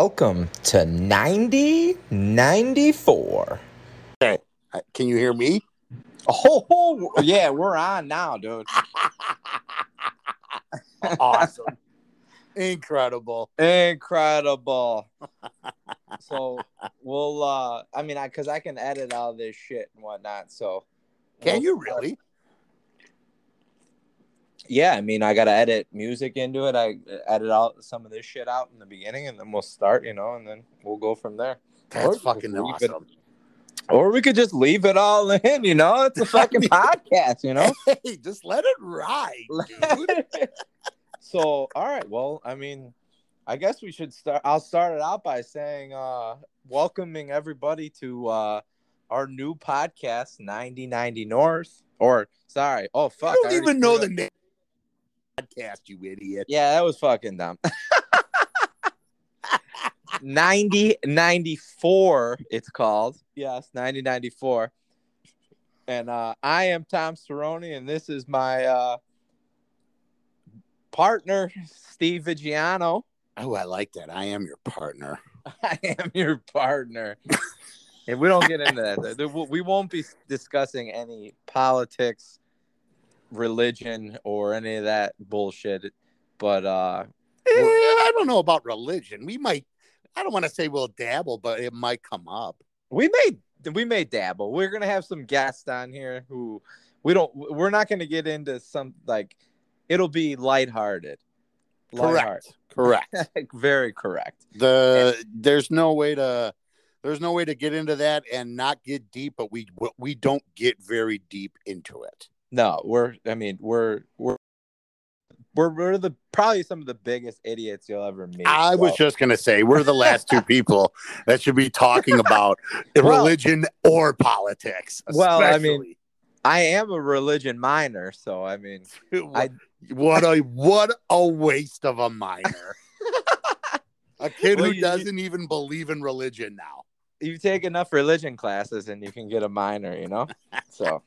Welcome to 9094. Uh, Can you hear me? Oh, yeah, we're on now, dude. Awesome. Incredible. Incredible. So we'll, uh, I mean, I, cause I can edit all this shit and whatnot. So Can we'll- you really? Yeah, I mean, I got to edit music into it. I edit out some of this shit out in the beginning and then we'll start, you know, and then we'll go from there. That's Or fucking leave it- awesome. Or we could just leave it all in, you know, it's a fucking podcast, you know? Hey, just let it ride, dude. so all right well i mean i guess we should start i'll start it out by saying uh welcoming everybody to uh our new podcast 9090 north or sorry oh fuck I don't already even know the name podcast, you idiot. yeah that was fucking dumb 9094 it's called yes 9094 and uh i am tom Cerrone, and this is my uh partner steve vigiano Oh, I like that. I am your partner. I am your partner. and we don't get into that. We won't be discussing any politics, religion, or any of that bullshit. But uh Eh, I don't know about religion. We might. I don't want to say we'll dabble, but it might come up. we may we may dabble. We're gonna have some guests on here who we don't. We're not gonna get into some like. It'll be lighthearted. Correct. Correct. Very correct. the there's no way to there's no way to get into that and not get deep, but we we don't get very deep into it. No, we're. I mean, we're we're. We're, we're the probably some of the biggest idiots you'll ever meet. I was just gonna say we're the last two people that should be talking about Well- religion or politics. Well, I mean. I am a religion minor, so I mean, I- what a what a waste of a minor. a kid Well, who you- you- doesn't even believe in religion now. you take enough religion classes and you can get a minor, you know. So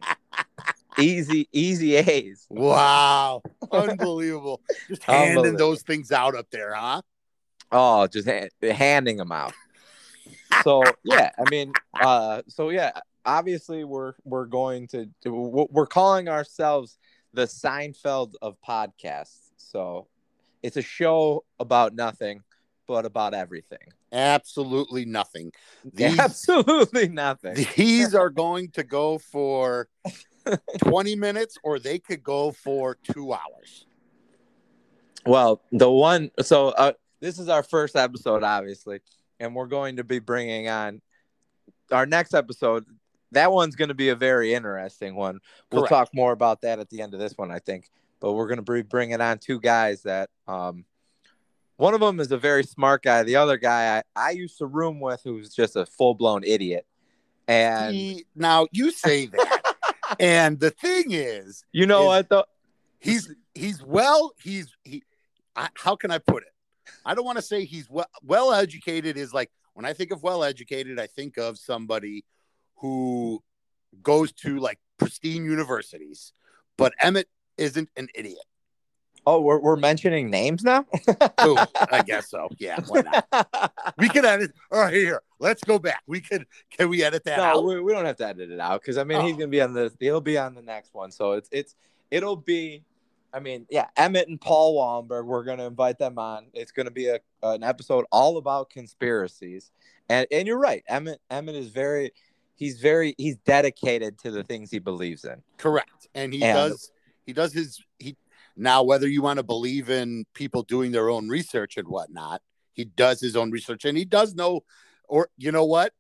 easy, easy A's. Wow, unbelievable! Just handing Unbelievable. those things out up there, huh? Oh, just ha- handing them out. So yeah, I mean, uh, so yeah, obviously we're we're going to we're calling ourselves the Seinfeld of podcasts. So it's a show about nothing, but about everything. Absolutely nothing. These- Absolutely nothing. These are going to go for 20 minutes or they could go for two hours. Well, the one, so uh, this is our first episode, obviously, and we're going to be bringing on our next episode. That one's going to be a very interesting one. We'll Correct. talk more about that at the end of this one, I think. But we're going to be bringing on two guys that, um, one of them is a very smart guy. The other guy I, I used to room with, who's just a full blown idiot. And He- now you say that. And the thing is, you know is- what though? he's he's well, he's he I, how can I put it? I don't want to say he's well, well educated is like when I think of well educated, I think of somebody who goes to like pristine universities. But Emmett isn't an idiot. Oh, we're, we're mentioning names now? Ooh, I guess so. Yeah, why not? We can edit. All right, here. Let's go back. We could. Can we edit that no, out? we, we don't have to edit it out because I mean he's Oh. gonna be on the he'll be on the next one. So it's it's it'll be I mean, yeah, Emmett and Paul Wallenberg, we're gonna invite them on. It's gonna be a an episode all about conspiracies. And and you're right, Emmett Emmett is very he's very he's dedicated to the things he believes in. Correct. And he And- does. He does his. He now whether you want to believe in people doing their own research and whatnot, he does his own research, and he does know. Or you know what?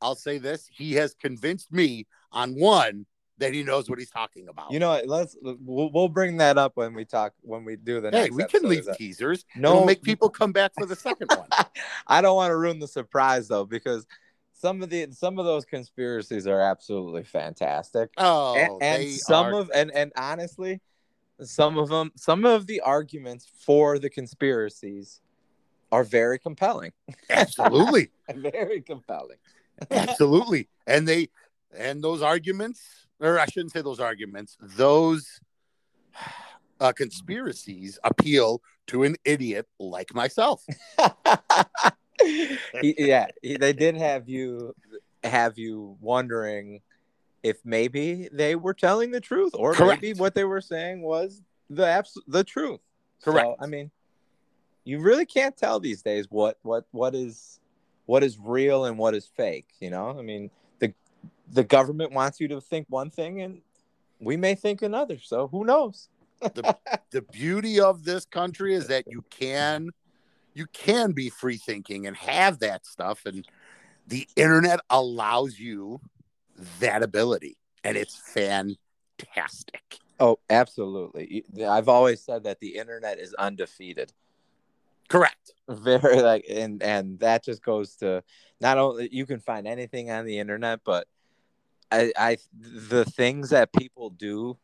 I'll say this: he has convinced me on one that he knows what he's talking about. You know, what, let's we'll, we'll bring that up when we talk when we do the hey, next we can leave teasers. No- It'll make people come back for the second one. I don't want to ruin the surprise though, because some of the some of those conspiracies are absolutely fantastic. Oh, and, and some are- of and and honestly, some of them, some of the arguments for the conspiracies are very compelling. absolutely. very compelling. Absolutely. And they and those arguments, or I shouldn't say those arguments, those uh, conspiracies appeal to an idiot like myself. Yeah, they did have you have you wondering if maybe they were telling the truth or Correct. maybe what they were saying was the abs- the truth. Correct. So, I mean, you really can't tell these days what what what is what is real and what is fake. You know, I mean, the the government wants you to think one thing, and we may think another. So who knows? the beauty of this country is that you can you can be free thinking and have that stuff and the internet allows you that ability and it's fantastic Oh, absolutely. I've always said that the internet is undefeated. correct Very like, and and that just goes to not only you can find anything on the internet, but I I the things that people do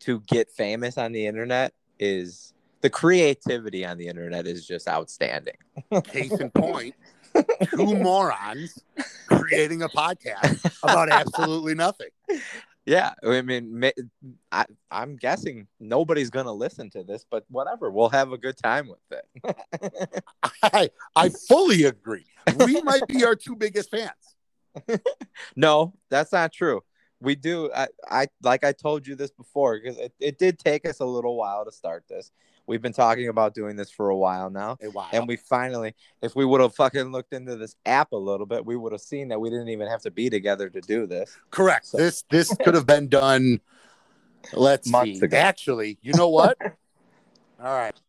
to get famous on the internet is the creativity on the internet is just outstanding. case in point two morons creating a podcast about absolutely nothing Yeah, I mean, I, I'm guessing nobody's gonna listen to this, but whatever, we'll have a good time with it. i i fully agree we might be our two biggest fans no, that's not true. We do. I, I like I told you this before because it, it did take us a little while to start this. We've been talking about doing this for a while now, Hey, wow. and we finally, if we would have fucking looked into this app a little bit, we would have seen that we didn't even have to be together to do this. Correct. So- This this could have been done. Let's Months see. ago. Actually, you know what? All right.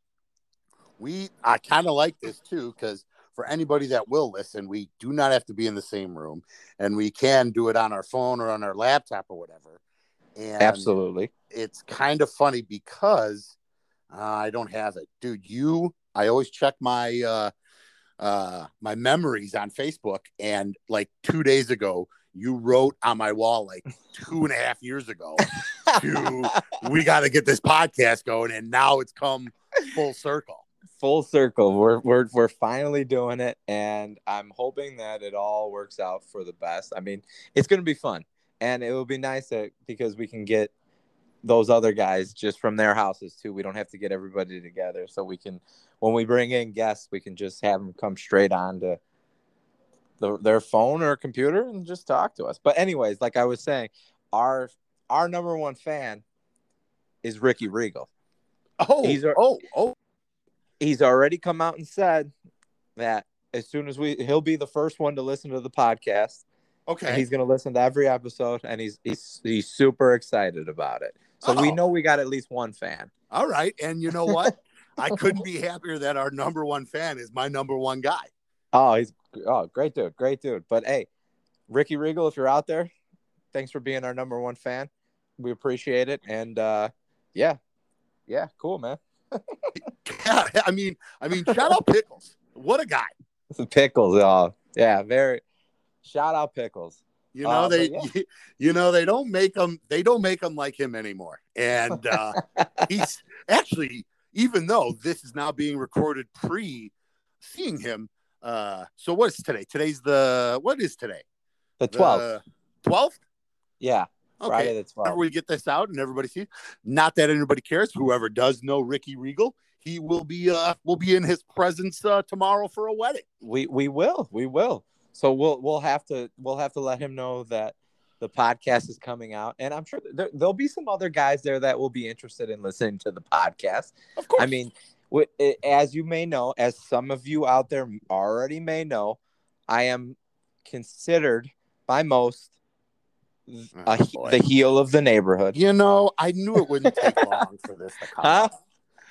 We I kind of like this too because for anybody that will listen, we do not have to be in the same room, and we can do it on our phone or on our laptop or whatever. And Absolutely. it's kind of funny because uh, I don't have it, dude. You, I always check my uh, uh, my memories on Facebook, and like two days ago, you wrote on my wall like two and a half years ago, to- we got to get this podcast going, and now it's come full circle. Full circle. We're we're we're finally doing it, and I'm hoping that it all works out for the best. I mean, it's gonna be fun, and it will be nice that because we can get those other guys just from their houses too. We don't have to get everybody together, so we can when we bring in guests, we can just have them come straight on to the, their phone or computer and just talk to us. But anyways, like I was saying, our our number one fan is Ricky Regal. Oh, are- oh, oh, he's already come out and said that as soon as we he'll be the first one to listen to the podcast and okay. he's going to listen to every episode and he's he's he's super excited about it so we Oh. know we got at least one fan All right, and you know what? I couldn't be happier that our number one fan is my number one guy. oh he's oh great dude great dude but hey ricky regal if you're out there thanks for being our number one fan we appreciate it and uh yeah yeah cool man Yeah, I mean, I mean, shout out Pickles. What a guy. pickles oh yeah very shout out pickles You know Uh, they, but you know they don't make them. They don't make them like him anymore. And uh, he's actually, even though this is now being recorded pre seeing him. Uh, so what is today? Today's the what is today? the 12th Twelfth. yeah friday Okay. the 12th Whenever we get this out and everybody sees, not that anybody cares. Whoever does know Ricky Regal, he will be uh will be in his presence uh, tomorrow for a wedding. We we will. We will. So we'll we'll have to we'll have to let him know that the podcast is coming out, and I'm sure there, there'll be some other guys there that will be interested in listening to the podcast. Of course. I mean, as you may know, as some of you out there already may know, I am considered by most Oh, a, he- the heel of the neighborhood. You know, I knew it wouldn't take long for this to come. Huh?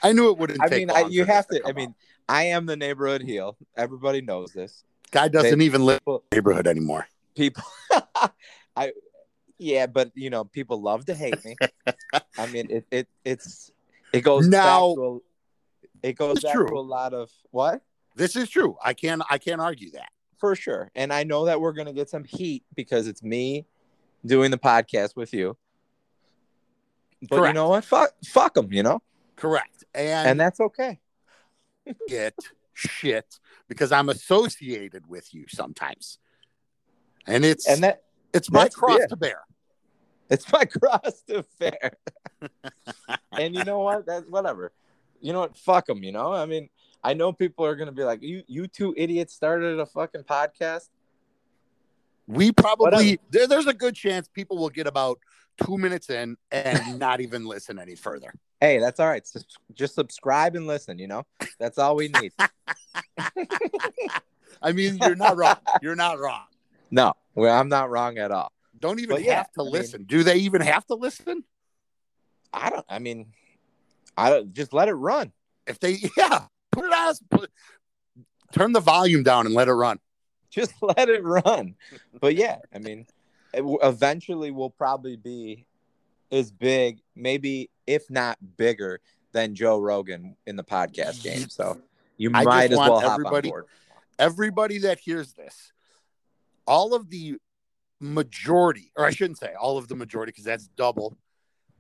I knew it wouldn't I take mean, I, you have to. I mean, out. I am the neighborhood heel. Everybody knows this. Guy doesn't even live the neighborhood anymore. people i yeah but you know people love to hate me i mean it, it it's it goes Now- back to a, it goes back true. to a lot of what This is true. I can't I can't argue that. for sure and i know that we're gonna get some heat because it's me doing the podcast with you but you know what fuck fuck them you know Correct. And, and that's okay get shit because I'm associated with you sometimes. And it's and that it's my cross yeah. to bear. It's my cross to bear. and you know what? That's whatever. You know what? Fuck them. You know. I mean, I know people are gonna be like, you you two idiots started a fucking podcast. We probably there, there's a good chance people will get about two minutes in and not even listen any further. Hey, that's all right. Just, just subscribe and listen. You know, that's all we need. I mean, you're not wrong. You're not wrong. no, well, I'm not wrong at all. Don't even But yeah, have to I mean- listen. Do they even have to listen? I don't. I mean, I don't. Just let it run. If they, yeah, put it on. Put, turn the volume down and let it run. Just let it run. But yeah, I mean, eventually we'll probably be as big, maybe if not bigger than Joe Rogan in the podcast game. So you I might as want well hop everybody- on board. Everybody that hears this, all of the majority, or I shouldn't say all of the majority, because that's double.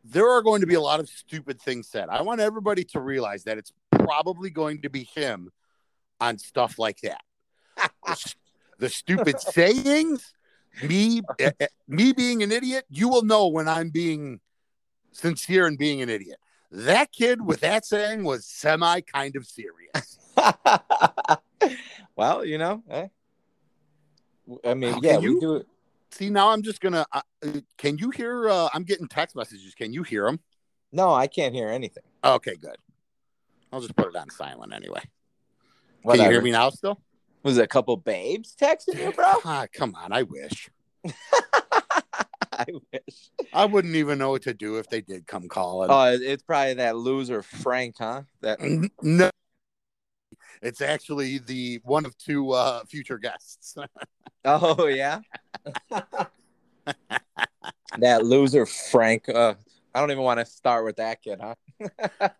There are going to be a lot of stupid things said. I want everybody to realize that it's probably going to be him on stuff like that. the stupid sayings, me, eh, eh, me being an idiot. You will know when I'm being sincere and being an idiot. That kid with that saying was semi kind of serious. well, you know, eh? I mean, yeah, can we you- do it. See, now I'm just gonna. Uh, can you hear? Uh, I'm getting text messages. Can you hear them? No, I can't hear anything. Okay, good. I'll just put it on silent anyway. Can you hear me now? Still? Was it a couple babes texting you, bro? Ah, come on. I wish. I wish. I wouldn't even know what to do if they did come calling. Oh, it's probably that loser Frank, huh? That no, it's actually the one of two uh, future guests. Oh yeah. that loser Frank. Uh, I don't even want to start with that kid, huh?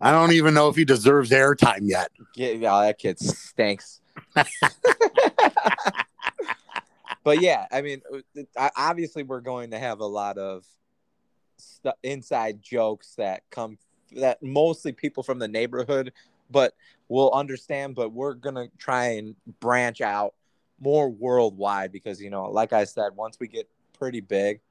I don't even know if he deserves airtime yet. Yeah, that kid stinks. But yeah, I mean, uh, obviously, we're going to have a lot of stu- inside jokes that come that mostly people from the neighborhood, but will understand. But we're gonna try and branch out more worldwide because you know, like I said, once we get pretty big,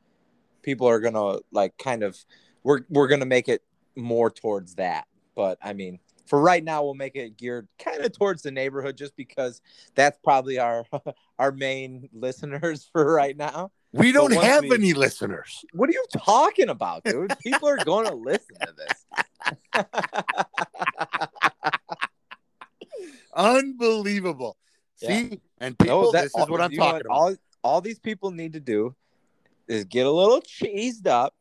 people are gonna like kind of we're we're gonna make it more towards that. But I mean, for right now, we'll make it geared kind of towards the neighborhood, just because that's probably our our main listeners for right now. We don't have we- any listeners. What are you talking about, dude? People are going to listen to this. Unbelievable. Yeah. See, and people, No, that- this is what I'm talking about. All all these people need to do is get a little cheesed up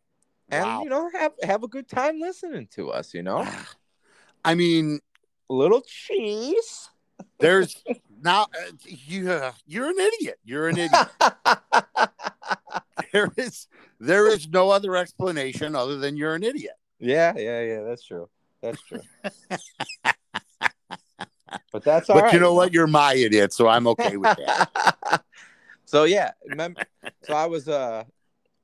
and Wow. you know have have a good time listening to us. You know, ah, I mean, a little cheese. there's now uh, you, uh, you're an idiot. You're an idiot. there is there is no other explanation other than you're an idiot. Yeah, yeah, yeah. That's true. That's true. but that's all but right. you know what? You're my idiot, so I'm okay with that. so yeah, remember, so I was uh,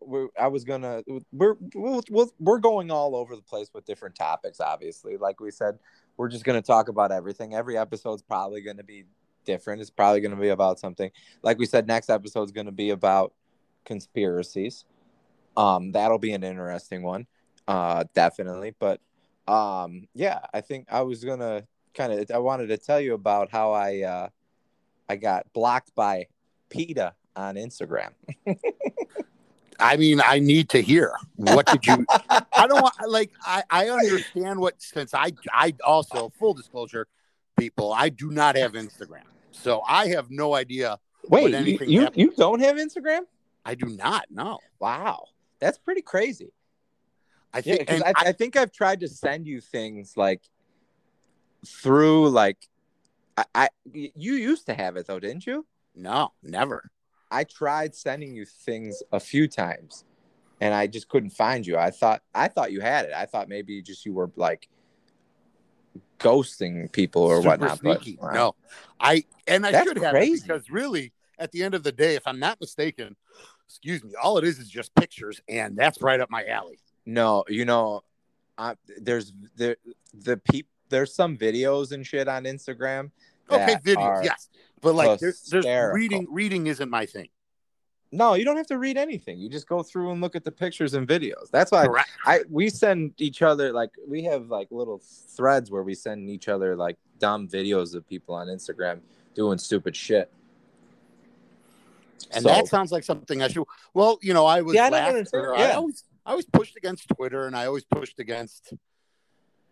we're, I was gonna we're we're we're we're going all over the place with different topics. Obviously, like we said, we're just gonna talk about everything. Every episode's probably gonna be different. It's probably gonna be about something. Like we said, next episode's gonna be about conspiracies. Um, that'll be an interesting one, uh, definitely. But um, yeah, I think I was gonna kind of I wanted to tell you about how I uh, I got blocked by PETA on Instagram. I mean, I need to hear. What did you? I don't want like I I understand what since I I also full disclosure, people I do not have Instagram, so I have no idea. Wait, you, anything you, happen? you don't have Instagram? I do not know. Wow, that's pretty crazy. I think because and I, I think I've tried to send you things like through like I, I you used to have it though, didn't you? no, never. I tried sending you things a few times, and I just couldn't find you. I thought I thought you had it. I thought maybe just you were like ghosting people or Super whatnot. But wow. No, I and I That's should have crazy. because really, at the end of the day, if I'm not mistaken, excuse me, all it is is just pictures, and that's right up my alley. No, you know, I, there's there the peop there's some videos and shit on Instagram. Okay, that videos, yes, but like there's, there's reading. Reading isn't my thing. No, you don't have to read anything. You just go through and look at the pictures and videos. That's why Correct. I we send each other like we have like little threads where we send each other like dumb videos of people on Instagram doing stupid shit. And So- that sounds like something I should. Well, you know, I was Yeah, I understand. I Yeah. always I always pushed against Twitter, and I always pushed against.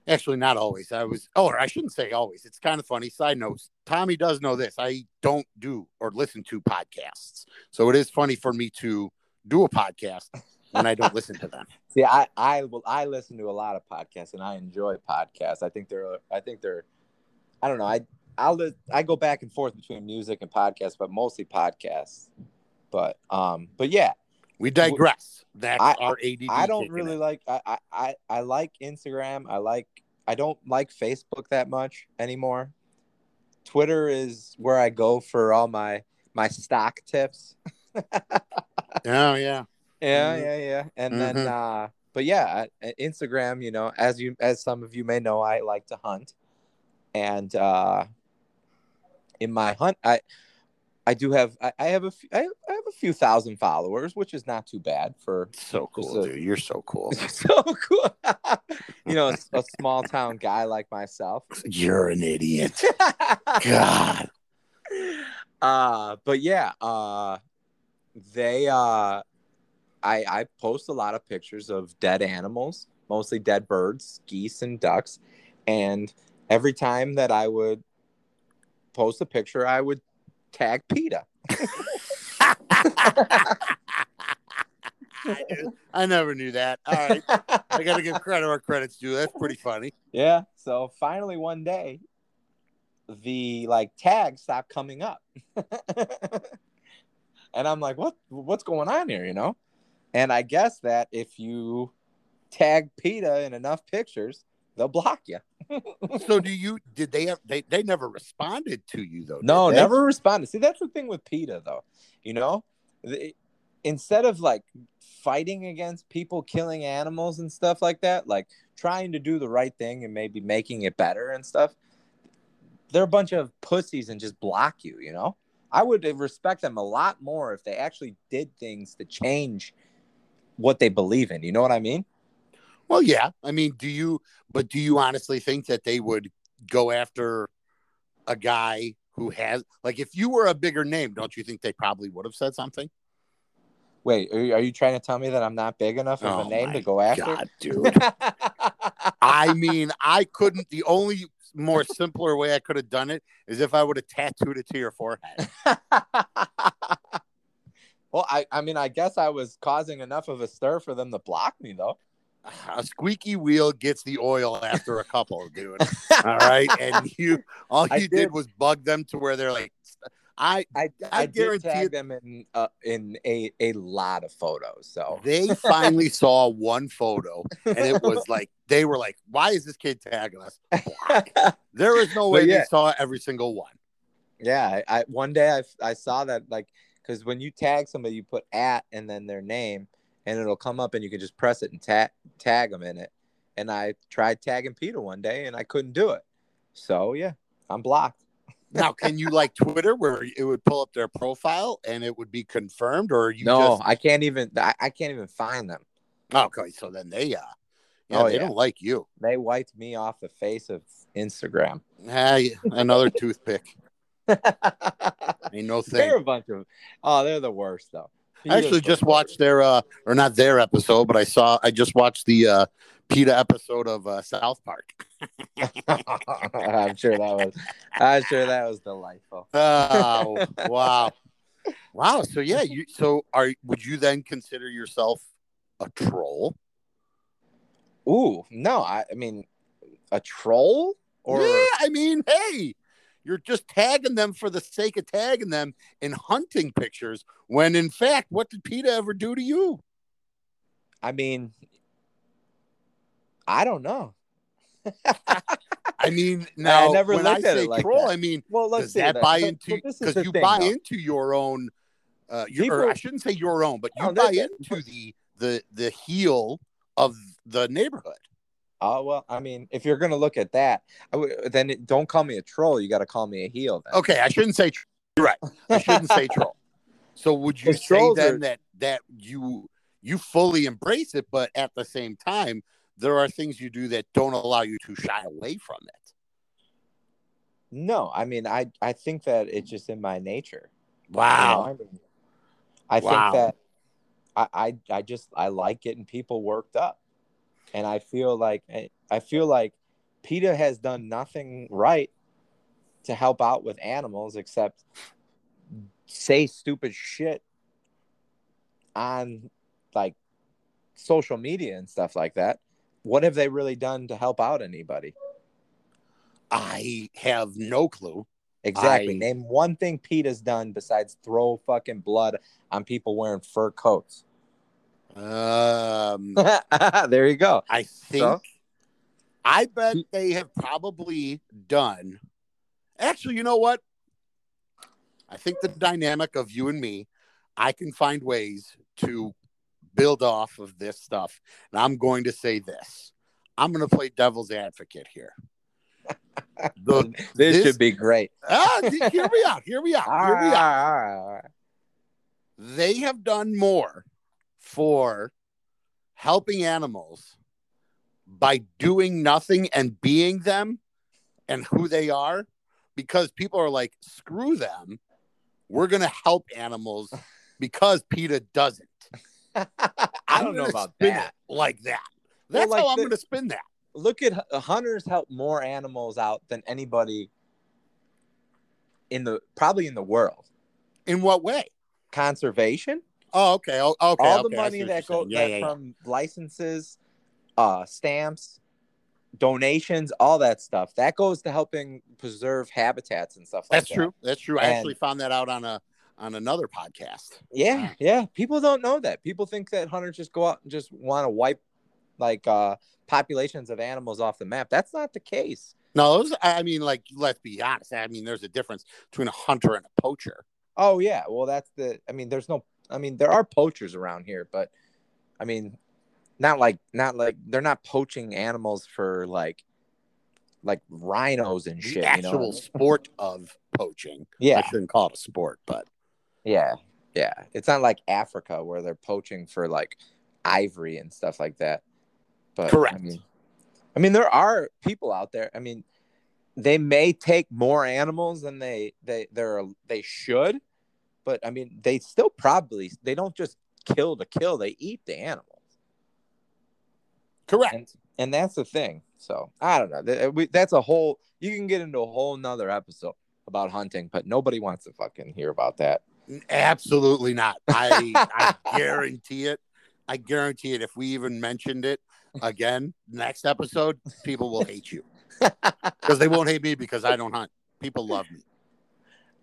Actually, not always. I was. Oh, or I shouldn't say always. It's kind of funny. Side notes: Tommy does know this. I don't do or listen to podcasts, so it is funny for me to do a podcast when I don't listen to them. See, I I will I listen to a lot of podcasts and I enjoy podcasts. I think they're I think they're I don't know. I I'll I go back and forth between music and podcasts, but mostly podcasts. But um but yeah, We digress. That's I- our ADD. I don't really like I, I I like Instagram. I like I don't like Facebook that much anymore. Twitter is where I go for all my my stock tips. Oh yeah. Yeah, Mhm. yeah, yeah. And then Mhm. uh but yeah, Instagram, you know, as you as some of you may know, I like to hunt. And uh in my hunt I I do have I, I have a few, I I have a few thousand followers, which is not too bad for So cool, a- dude. You're so cool. so cool. you know, a, a small town guy like myself. You're an idiot. God. uh but yeah, uh they uh I I post a lot of pictures of dead animals, mostly dead birds, geese and ducks, and every time that I would post a picture, I would tag PETA. I never knew that. All right. I got to give credit where credit's due. That's pretty funny. yeah. So finally one day the like tag stopped coming up. and I'm like, what what's going on here, you know? And I guess that if you tag PETA in enough pictures, they'll block you. So do you did they have they, they never responded to you though? No, they? never responded. See, that's the thing with PETA, though. You know, The- instead of like fighting against people killing animals and stuff like that, like trying to do the right thing and maybe making it better and stuff, they're a bunch of pussies and just block you. You know, I would respect them a lot more if they actually did things to change what they believe in. You know what I mean? Well, yeah. I mean, do you but do you honestly think that they would go after a guy who has like if you were a bigger name, don't you think they probably would have said something? Wait, are you, are you trying to tell me that I'm not big enough of Oh a name to go after? God, dude. I mean, I couldn't. The only more simpler way I could have done it is if I would have tattooed it to your forehead. well, I, I mean, I guess I was causing enough of a stir for them to block me, though. A squeaky wheel gets the oil after a couple, dude. All right, and you all you did. did. was bug them to where they're like, I. I, I I, did guarantee it- them in uh, in a, a lot of photos. So They finally saw one photo, and it was like they were like, "Why is this kid tagging us?" There is no But way they saw every single one. yeah, I, I one day I, I saw that like because when you tag somebody, you put at and then their name, and it'll come up, and you can just press it and tag tag them in it. And I tried tagging PETA one day, and I couldn't do it. So yeah, I'm blocked. Now, can you like Twitter where it would pull up their profile and it would be confirmed, or you no, just I can't even. I, I can't even find them. okay? So then they, uh, yeah, Oh, they yeah. don't like you. They wiped me off the face of Instagram. Hey, another toothpick. Ain't no thing. they're a bunch of. Oh, they're the worst though. I actually just watched their, uh, or not their episode, but I saw, I just watched the uh, PETA episode of uh, South Park. I'm sure that was. I'm sure that was delightful. Oh, wow. Wow. So yeah, you so are would you then consider yourself a troll? Ooh, no, I, I mean, a troll or yeah, I mean, hey, you're just tagging them for the sake of tagging them in hunting pictures when in fact, what did PETA ever do to you? I mean, I don't know. I mean, now never when I say it like troll, that. I mean, Well, let's does see that buy into but this is because you thing, buy though. into your own uh your, People- I shouldn't say your own, but you No, buy into the the the heel of the neighborhood. Oh well, I mean, if you're gonna look at that, I then it, don't call me a troll. You got to call me a heel. Then. Okay, I shouldn't say tr- you're right. I shouldn't say troll. So would you say then are- that that you you fully embrace it, but at the same time, there are things you do that don't allow you to shy away from it? No, I mean, I I think that it's just in my nature. you know? Wow. I, mean, I Wow. think that I, I I just I like getting people worked up, and I feel like I- feel like PETA has done nothing right to help out with animals except say stupid shit on like social media and stuff like that. What have they really done to help out anybody? I have no clue. Exactly. I- Name one thing PETA's done besides throw fucking blood on people wearing fur coats. Um, there you go. I think So? I bet they have probably done. Actually, you know what? I think the dynamic of you and me, I can find ways to build off of this stuff. And I'm going to say this. I'm going to play devil's advocate here. The, This, this- should be great. ah, hear me out. Hear me out. Hear me out. All right, all right. they have done more for helping animals by doing nothing and being them and who they are because people are like screw them. We're going to help animals because PETA doesn't. I don't know about that. like that. Well, that's like how i'm going to spin that. Look at uh, hunters help more animals out than anybody in the probably in the world. in what way? Conservation, oh okay oh, okay all okay, the money that goes yeah, that yeah, yeah. from licenses, uh, stamps, donations, all that stuff that goes to helping preserve habitats and stuff like that's that. true that's true i And- actually found that out on a on another podcast Yeah, yeah. People don't know that. People think that hunters just go out and just want to wipe like uh populations of animals off the map. That's not the case. no I mean like let's be honest i mean there's a difference between a hunter and a poacher Oh yeah. Well, that's the I mean there's no I mean there are poachers around here, but I mean not like not like they're not poaching animals for like like rhinos and the shit, you actual know. sport of poaching. Yeah, I shouldn't call it a sport, but Yeah. Yeah. It's not like Africa where they're poaching for like ivory and stuff like that. But Correct. I mean, I mean there are people out there. I mean, they may take more animals than they they they're they should, but I mean they still probably they don't just kill to kill, they eat the animals. correct. And and that's the thing. So I don't know. Uh, that's a whole you can get into a whole nother episode about hunting, but nobody wants to fucking hear about that. Absolutely not. I I guarantee it. I guarantee it. If we even mentioned it again next episode, people will hate you because they won't hate me because I don't hunt. People love me.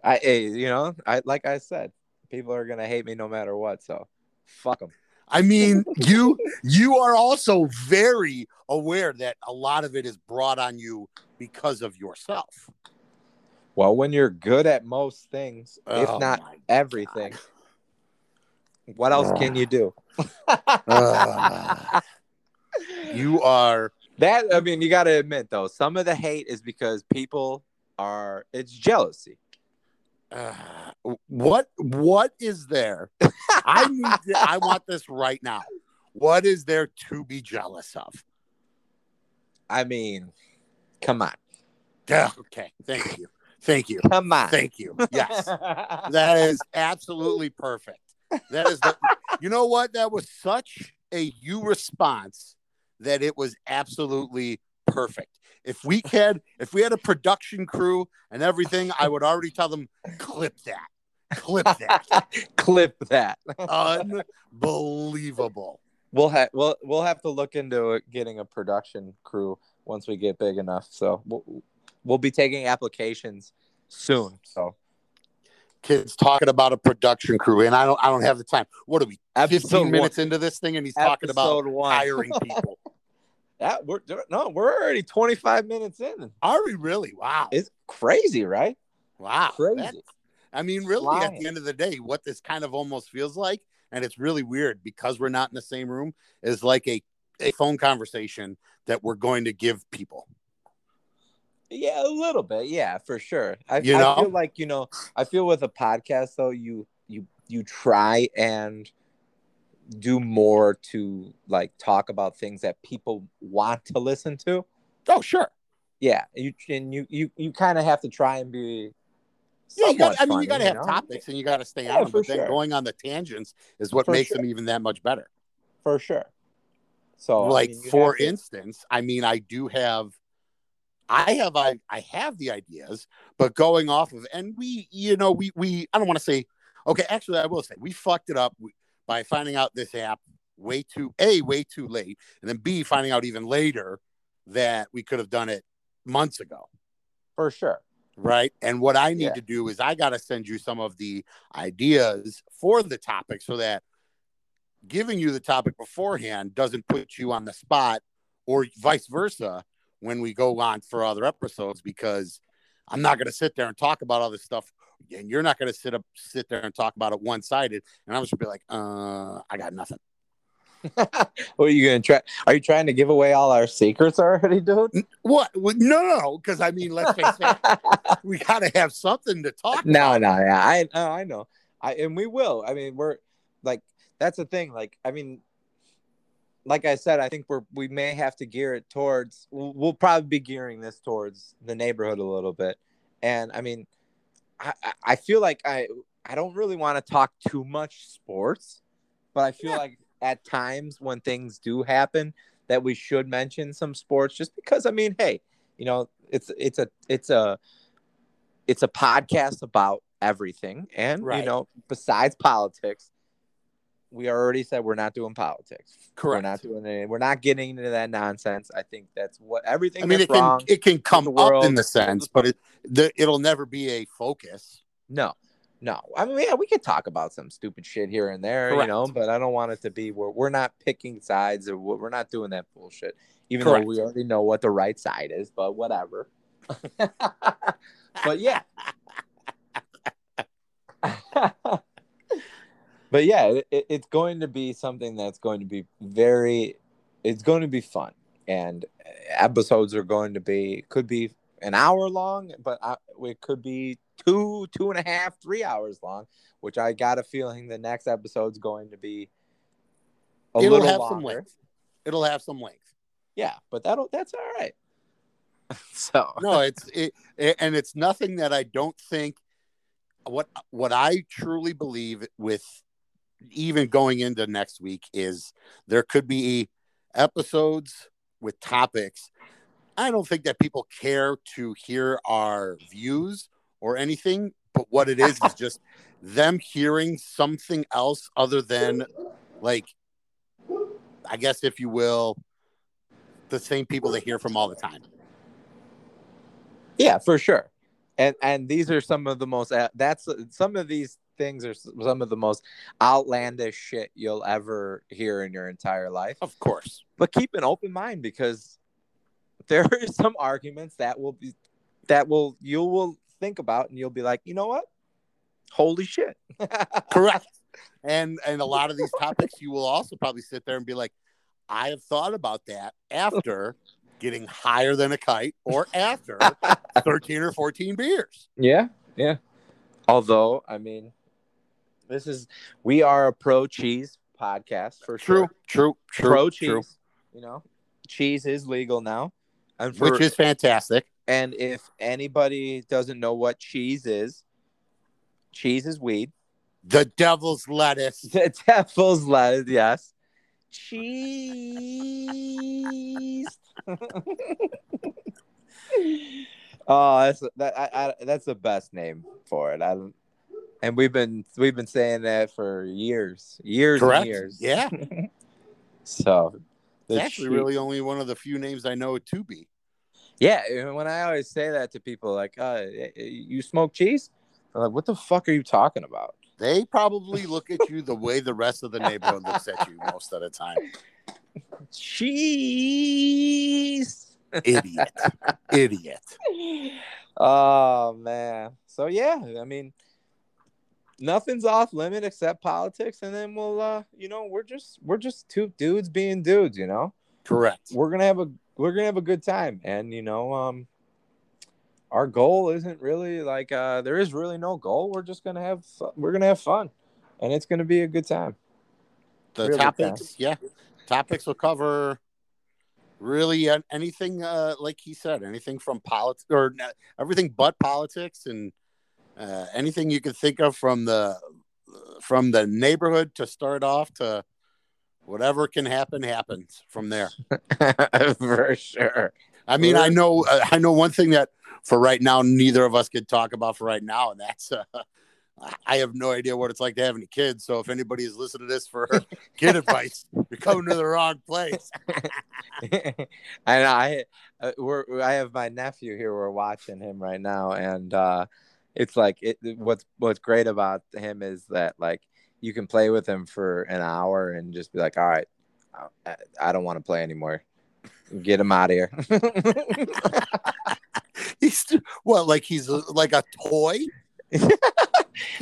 I, eh, you know, I like I said, people are gonna hate me no matter what. So, fuck them. I mean, you you are also very aware that a lot of it is brought on you because of yourself. Well, when you're good at most things, Oh, if not everything, what else can you do? Ugh. You are that I mean, you got to admit though, some of the hate is because people are. It's jealousy. Uh, what what is there? I need to- I want this right now. What is there to be jealous of? I mean, come on, Yeah, okay. Thank you. Thank you. come on. Thank you. Yes. That is absolutely perfect. That is the, you know what? That was such a you response that it was absolutely perfect. If we had if we had a production crew and everything, I would already tell them clip that. Clip that. Clip that. Unbelievable. We'll have we'll we'll have to look into it, getting a production crew once we get big enough. So we'll we'll be taking applications soon. So Kids talking about a production crew, and I don't I don't have the time. What are we? 15 episode minutes into this thing, and he's one, talking about one. hiring people. that we're no, we're already twenty five minutes in. Are we really? Wow. It's crazy, right? Wow. Crazy. I mean, really, at the end of the day, what this kind of almost feels like, and it's really weird because we're not in the same room, is like a, a phone conversation that we're going to give people. Yeah, a little bit. Yeah, for sure. I, You I feel like you know. I feel with a podcast though, you you you try and do more to like talk about things that people want to listen to. Oh, sure. Yeah, you and you you you kind of have to try and be. Yeah, got, I mean, funny, you got to have know? topics and you got to stay Yeah, on them. But then going on the tangents is what For makes sure. them even that much better. for sure. So I like mean, for to- instance, I mean, I do have, I have, I, I have the ideas, but going off of, and we, you know, we, we, I don't want to say, okay, actually, I will say we fucked it up by finding out this app way too, a way too late, and then b finding out even later that we could have done it months ago. for sure. Right. And what I need Yeah. to do is I got to send you some of the ideas for the topic so that giving you the topic beforehand doesn't put you on the spot or vice versa when we go on for other episodes because I'm not going to sit there and talk about all this stuff and you're not going to sit up sit there and talk about it one sided and I'm just gonna be like uh I got nothing. what are you gonna try? Are you trying to give away all our secrets already, dude? What? No, no, because I mean, let's face it, we got to have something to talk no, about. no, yeah, I, oh, I know, I, and we will. I mean, we're like, that's the thing. Like, I mean, like I said, I think we're we may have to gear it towards. We'll, we'll probably be gearing this towards the neighborhood a little bit, and I mean, I, I- feel like I I don't really want to talk too much sports, but I feel Yeah. like at times when things do happen that we should mention some sports just because I mean, hey, you know, it's it's a it's a it's a podcast about everything and you know, besides politics, we already said we're not doing politics. Correct. We're not doing it. We're not getting into that nonsense. I think that's what everything I mean, it can wrong. it can come up in the sense, but it the, it'll never be a focus. No, no. I mean, yeah, we could talk about some stupid shit here and there, you know, but I don't want it to be where we're not picking sides or we're not doing that bullshit. Even Correct. though we already know what the right side is, but whatever. but yeah. but yeah, it, it- it's going to be something that's going to be very, it's going to be fun, and episodes are going to be could be an hour long, but I, it could be two, two and a half, three hours long. Which I got a feeling the next episode's going to be a It'll little have longer. some length. It'll have some length. Yeah, but that'll that's all right. so No, it's it, it- and it's nothing that I don't think. What what I truly believe with even going into next week is there could be episodes with topics. I don't think that people care to hear our views or anything, but what it is is just them hearing something else other than like I guess if you will the same people they hear from all the time. Yeah, for sure. And and these are some of the most uh, that's some of these things are some of the most outlandish shit you'll ever hear in your entire life. Of course. But keep an open mind because there are some arguments that will be that will you will think about and you'll be like, "You know what? Holy shit." Correct. And and a lot of these topics you will also probably sit there and be like, I have thought about that after getting higher than a kite or after 13 or 14 beers. Yeah, yeah. Although, I mean, this is we are a pro cheese podcast for True, sure. true, true. pro cheese. true. You know, cheese is legal now, and for Which is fantastic. and if anybody doesn't know what cheese is, cheese is weed. The devil's lettuce. The devil's lettuce, yes. Cheese. oh, that's that. I, I, that's the best name for it. I don't, and we've been we've been saying that for years, years Correct. and years. Yeah. So It's actually really only one of the few names I know to be. Yeah, when I always say that to people, like, uh, "You smoke cheese?" They're like, "What the fuck are you talking about?" They probably look at you the way the rest of the neighborhood looks at you most of the time. Cheese. Idiot. Idiot. oh man. So yeah, I mean, nothing's off limit except politics, and then we'll, uh, you know, we're just we're just two dudes being dudes, you know. Correct. We're gonna have a we're gonna have a good time, and you know, um, our goal isn't really like uh, there is really no goal. We're just gonna have we're gonna have fun, and it's going to be a good time. The Really topics, yeah, topics will cover really anything. Uh, like he said, anything from politics or everything but politics, and uh, anything you could think of from the from the neighborhood to start off to whatever can happen happens from there. For sure. I mean, I know, uh, I know one thing that for right now, neither of us could talk about for right now, and that's uh, I have no idea what it's like to have any kids. So if anybody is listening to this for kid advice, you're coming to the wrong place. and I, uh, we're, I have my nephew here. We're watching him right now, and uh, it's like it. What's What's great about him is that like you can play with him for an hour and just be like, all right, I, I don't want to play anymore. Get him out of here. He's well, like he's a, like a toy.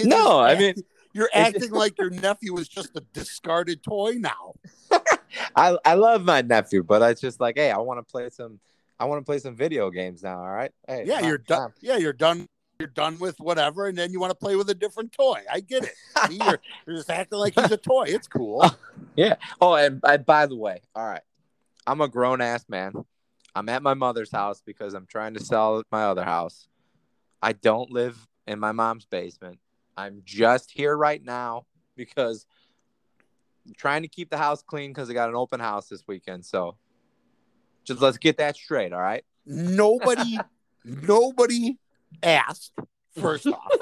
No, I mean, you're acting like your nephew is just a discarded toy now. I I love my nephew, but it's just like, hey, I want to play some. I want to play some video games now. All right. Hey, Yeah, on, you're done. Yeah, you're done. You're done with whatever, and then you want to play with a different toy. I get it. You're, you're just acting like he's a toy. It's cool. Yeah. Oh, and, and by the way, all right, I'm a grown ass man. I'm at my mother's house because I'm trying to sell my other house. I don't live in my mom's basement. I'm just here right now because I'm trying to keep the house clean because I got an open house this weekend. So just let's get that straight, all right? Nobody, nobody asked. First off,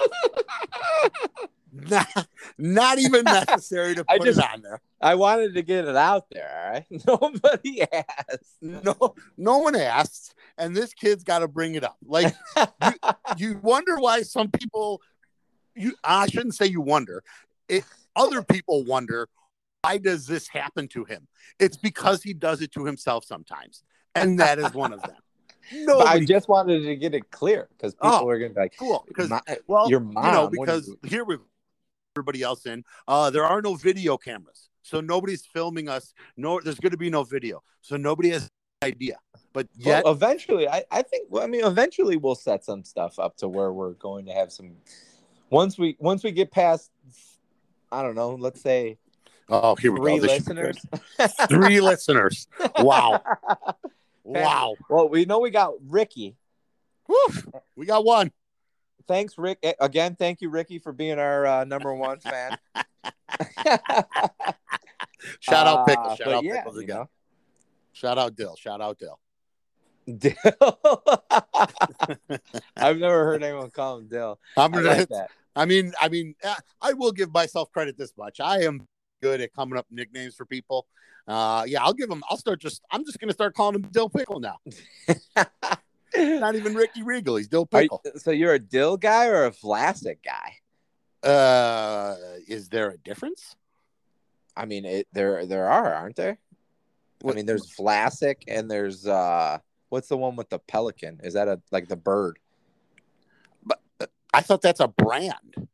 not, not even necessary to I put just- it on there. I wanted to get it out there, all right? Nobody asked. No, no one asked, and this kid's got to bring it up. Like you wonder why some people. You, I shouldn't say you wonder. It other people wonder why does this happen to him? It's because he does it to himself sometimes, and that is one of them. No, But I just wanted to get it clear because people Oh, are going to be like, cool because "My- well, your you mom, know, because you- here we everybody else in. Uh, there are no video cameras, so nobody's filming us. No, there's going to be no video, so nobody has an idea. But yet, Well, eventually, I, I think. Well, I mean, eventually, we'll set some stuff up to where we're going to have some. Once we once we get past, I don't know. Let's say oh, here we three go. Be listeners. Three listeners. Wow, wow. Well, we know we got Ricky. Whew. We got one. Thanks, Rick. Eh, Again, thank you, Ricky, for being our uh, number one fan. Shout out Uh, Pickles. Shout but out yeah, Pickles again. know. Shout out Dill. Shout out Dill. Dill. I've never heard anyone call him Dill. I'm I gonna. like that. I mean, I mean, uh, I will give myself credit this much. I am good at coming up nicknames for people. Uh, yeah, I'll give him. I'll start just. I'm just gonna start calling him Dill Pickle now. Not even Ricky Regal. He's Dill Are you- Pickle. so you're a Dill guy or a Vlasic guy? Uh, is there a difference? I mean, it, there there are, aren't there? I mean, there's Vlasic and there's uh, what's the one with the pelican? Is that a like the bird? But I thought that's a brand.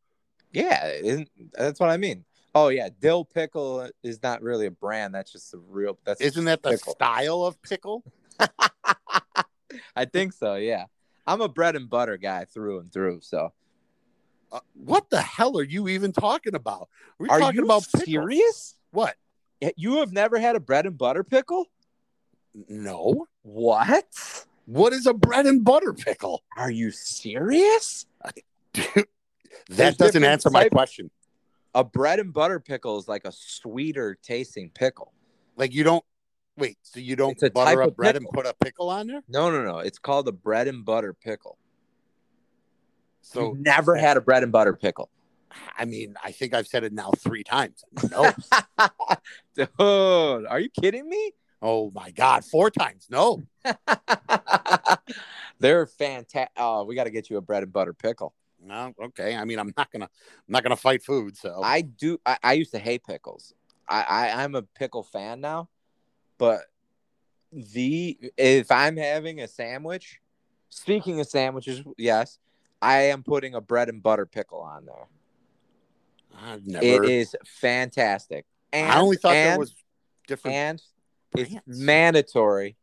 Yeah, isn't that's what I mean? Oh yeah, dill pickle is not really a brand. That's just a real. That's Isn't that the pickle? style of pickle? I think so. Yeah, I'm a bread and butter guy through and through. So Uh, what the hell are you even talking about? We're are talking you about pickles. serious? What? You have never had a bread and butter pickle? No. What? What is a bread and butter pickle? Are you serious? that There's doesn't answer my type- question. A bread and butter pickle is like a sweeter tasting pickle. Like you don't wait, so you don't It's a butter up bread pickle. and put a pickle on there? No, no, no. It's called a bread and butter pickle. So You've never had a bread and butter pickle. I mean, I think I've said it now three times. No. Dude, are you kidding me? oh my god, four times. No. They're fantastic. Oh, we got to get you a bread and butter pickle. No, okay. I mean, I'm not gonna I'm not gonna fight food, so I do. I, I used to hate pickles. I, I I'm a pickle fan now, but the if I'm having a sandwich, speaking of sandwiches, yes, I am putting a bread and butter pickle on there. I've never It is fantastic. And, I only thought and, there was different and it's mandatory,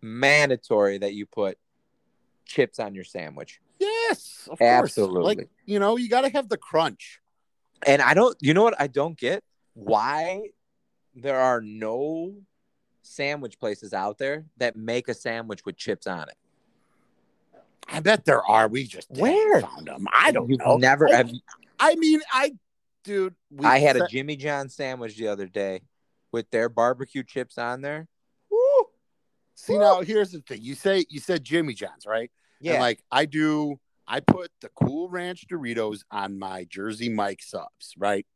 mandatory that you put chips on your sandwich. Yes, of course. Absolutely. Like, you know, you gotta have the crunch. And I don't, you know what? I don't get why there are no sandwich places out there that make a sandwich with chips on it. I bet there are. We just Where? found them. I don't You've know. Never. I, Have, I mean, I, dude. We I had a Jimmy John sandwich the other day with their barbecue chips on there. Woo! See now, here's the thing. You say you said Jimmy John's, right? Yeah. And like I do, I put the Cool Ranch Doritos on my Jersey Mike subs, right?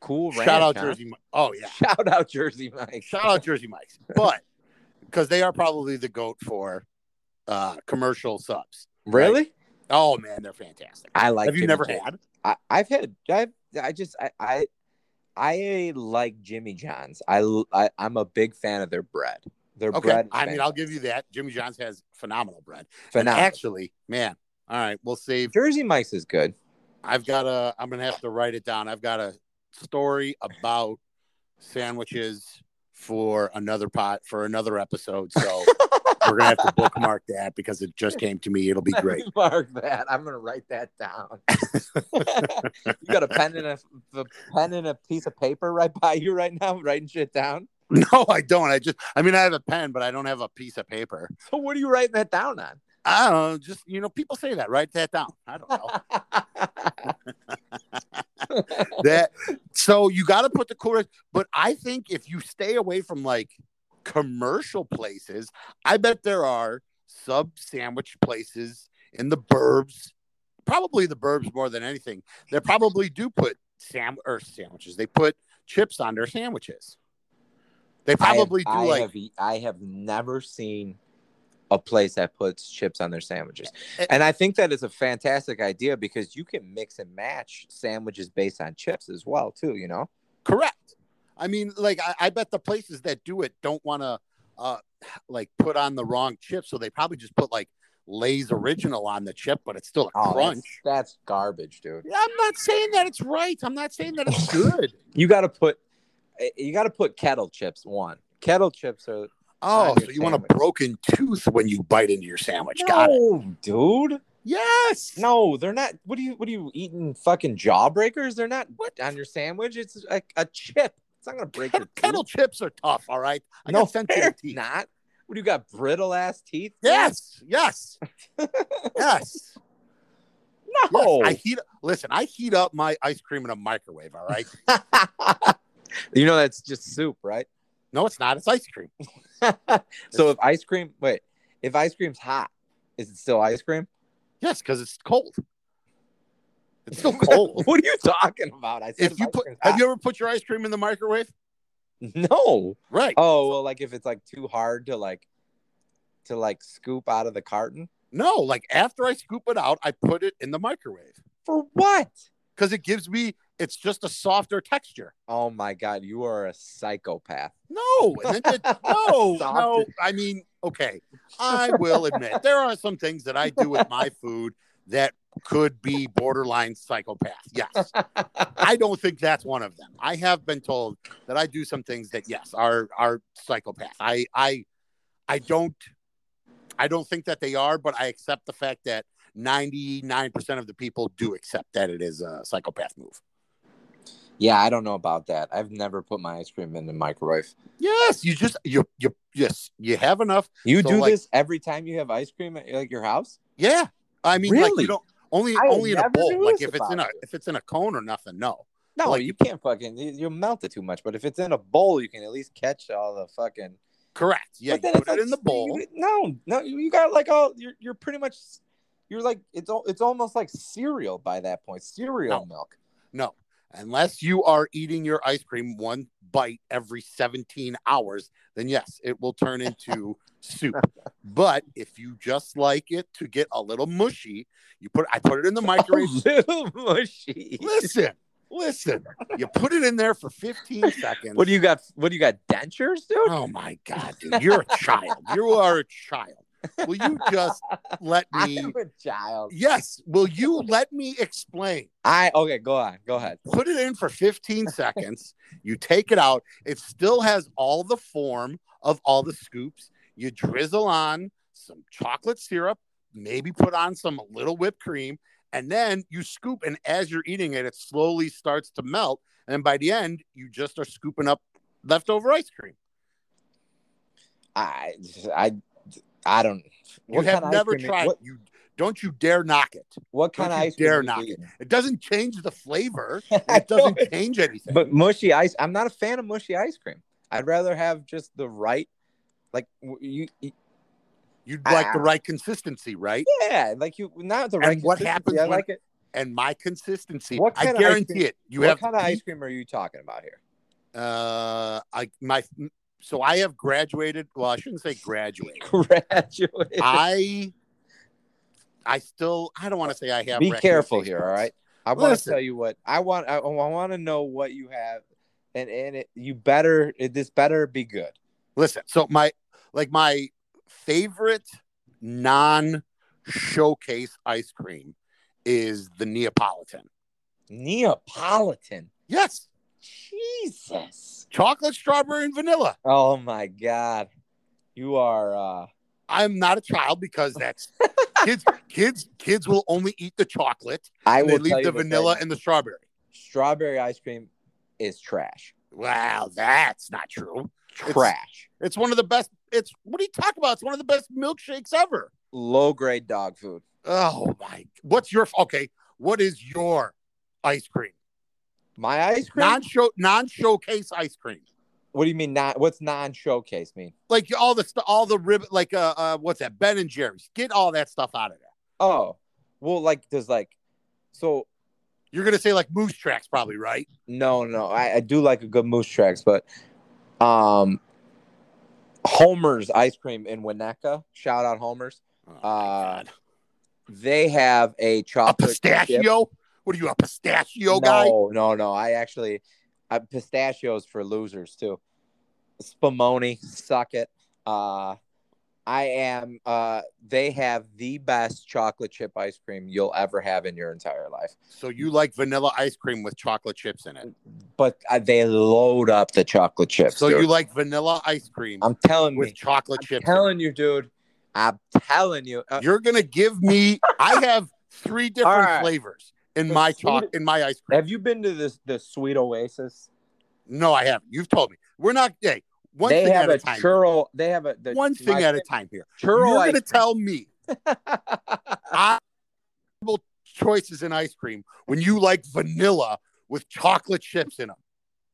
cool. Ranch. Shout out huh? Jersey. Mike. Oh yeah, Shout out Jersey Mike. shout out Jersey Mike's, but because they are probably the goat for uh commercial subs. Really? Oh man, they're fantastic. I like. Have you never John. had? I, I've had. I've. I just. I. I. I like Jimmy John's. I, I. I'm a big fan of their bread. Their Okay, bread. I mean, I'll give you that. Jimmy John's has phenomenal bread. And Phenomenal. actually, man, all right, we'll save. Jersey Mike's is good. I've got a. I'm gonna have to write it down. I've got a story about sandwiches for another pot for another episode. So we're gonna have to bookmark that because it just came to me. It'll be great. Mark that. I'm gonna write that down. you got a pen and a, a pen and a piece of paper right by you right now, writing shit down. No, I don't. I just. I mean, I have a pen, but I don't have a piece of paper. So what are you writing that down on? I don't know. Just you know, people say that. Write that down. I don't know. that so you got to put the cool but i think if you stay away from like commercial places i bet there are sub sandwich places in the burbs probably the burbs more than anything they probably do put sam or sandwiches they put chips on their sandwiches they probably I have, do I like have, I have never seen a place that puts chips on their sandwiches, Eh. and I think that is a fantastic idea because you can mix and match sandwiches based on chips as well too. You know. Correct. I mean, like I, I bet the places that do it don't want to uh like put on the wrong chip, so they probably just put like Lay's original on the chip, but it's still a Oh, crunch. that's, that's garbage, dude. Yeah, I'm not saying that it's right. I'm not saying that it's good. You got to put, eh, you got to put kettle chips. One kettle chips are Oh, so you want a broken tooth when you bite into your sandwich? Got it. no, dude. Yes. No, they're not. What are you? What are you eating? Fucking jawbreakers? They're not what on your sandwich. It's like a chip. It's not gonna break your teeth. kettle chips are tough. All right. I no, got sensitive they're teeth. not. What do you got? Brittle ass teeth? Yes. Yes. yes. No. Yes. I heat. Listen, I heat up my ice cream in a microwave. All right. you know that's just soup, right? No, it's not. It's ice cream. so if ice cream, wait, if ice cream's hot, is it still ice cream? Yes, because it's cold. It's still cold. what are you talking about? I if you put, have you ever put your ice cream in the microwave? No. Right. Oh well, like if it's like too hard to like to like scoop out of the carton. No, like after I scoop it out, I put it in the microwave For what? because it gives me. It's just a softer texture. Oh my god, you are a psychopath. No, it, no, no. I mean, okay. I will admit there are some things that I do with my food that could be borderline psychopath. Yes. I don't think that's one of them. I have been told that I do some things that yes are are psychopath. I I I don't I don't think that they are, but I accept the fact that 99% of the people do accept that it is a psychopath move. Yeah, I don't know about that. I've never put my ice cream in the microwave. Yes, you just you you yes, you have enough. You So, do like- this every time you have ice cream at like your house? Yeah. I mean like Really? you don't only I only in a bowl. Like if it's in a about you. if it's in a cone or nothing, no. No, Like- you can't fucking you, you'll melt it too much. But if it's in a bowl, you can at least catch all the fucking. Correct. Yeah, But you then put it's it in the bowl. you- no, no, you you got like all you're you're pretty much you're like it's al- it's almost like cereal by that point. Cereal No. milk. No, unless you are eating your ice cream one bite every 17 hours, then yes, it will turn into soup. But if you just like it to get a little mushy, you put I put it in the microwave. A little mushy. listen, listen. You put it in there for 15 seconds. What do you got? What do you got? Dentures, dude? Oh my god, dude, you're a child. You are a child. Will you just let I me am a child. Yes, will you let me explain? I okay. Go on. Go ahead. put it in for 15 seconds. You take it out. It still has all the form of all the scoops. You drizzle on some chocolate syrup, maybe put on some little whipped cream, and then you scoop, and as you're eating it, it slowly starts to melt, and by the end, you just are scooping up leftover ice cream. I I I don't. You have kind never tried. What, You don't you dare knock it. what kind Don't of ice cream? dare are knock it. eating? It doesn't change the flavor. It doesn't change anything. But mushy ice. I'm not a fan of mushy ice cream. I'd rather have just the right, like you. you- You'd like the Ah. right consistency, right? Yeah, like you. Not the And right. what consistency, happens I like it. And my consistency, What I kind of ice cream- it. You what have kind of ice cream are you talking about here? Uh, I my so I have graduated. Well, I shouldn't say graduated. Graduate. I I still I don't want to say I have. Be careful here, all right. I want to tell you what I want. I, I want to know what you have, and and it, you better. It, this better be good. Listen, so my like my favorite non showcase ice cream is the Neapolitan. Neapolitan. Yes, Jesus. Chocolate, strawberry, and vanilla. Oh my God. You are. uh I'm not a child because that's kids. Kids, kids will only eat the chocolate. I will leave the vanilla and the strawberry. Strawberry ice cream is trash. Wow, that's not true. It's- Trash. It's one of the best. It's what are you talking about? It's one of the best milkshakes ever. Low grade dog food. Oh my! What's your okay? What is your ice cream? My ice cream. Non show non showcase ice cream. what do you mean? Not what's non showcase mean? Like all the stuff, all the rib, like uh, uh, what's that? Ben and Jerry's. Get all that stuff out of there. Oh, well, like there's like, so You're gonna say like Moose Tracks, probably right? no, no, I, I do like a good moose tracks, but um, Homer's ice cream in Winnetka. Shout out Homer's. Oh, Uh, God. They have a a chocolate chip- pistachio. What are you, a pistachio guy? No, no, no. I actually, I, pistachios for losers too. Spumoni, suck it. Uh, I am. Uh, they have the best chocolate chip ice cream you'll ever have in your entire life. So you like vanilla ice cream with chocolate chips in it? But uh, they load up the chocolate chips. So dude. you like vanilla ice cream I'm telling with you, chocolate I'm chips? in telling you, dude. I'm telling you. Uh, You're gonna give me. I have three different right. flavors in The my sweet- in my ice cream. have you been to this the Sweet Oasis? No, I haven't. You've told me. We're not. Hey, one they thing have at a a time. churro. They have a the, one thing at a time here. Churro You're gonna tell me multiple choices in ice cream when you like vanilla with chocolate chips in them.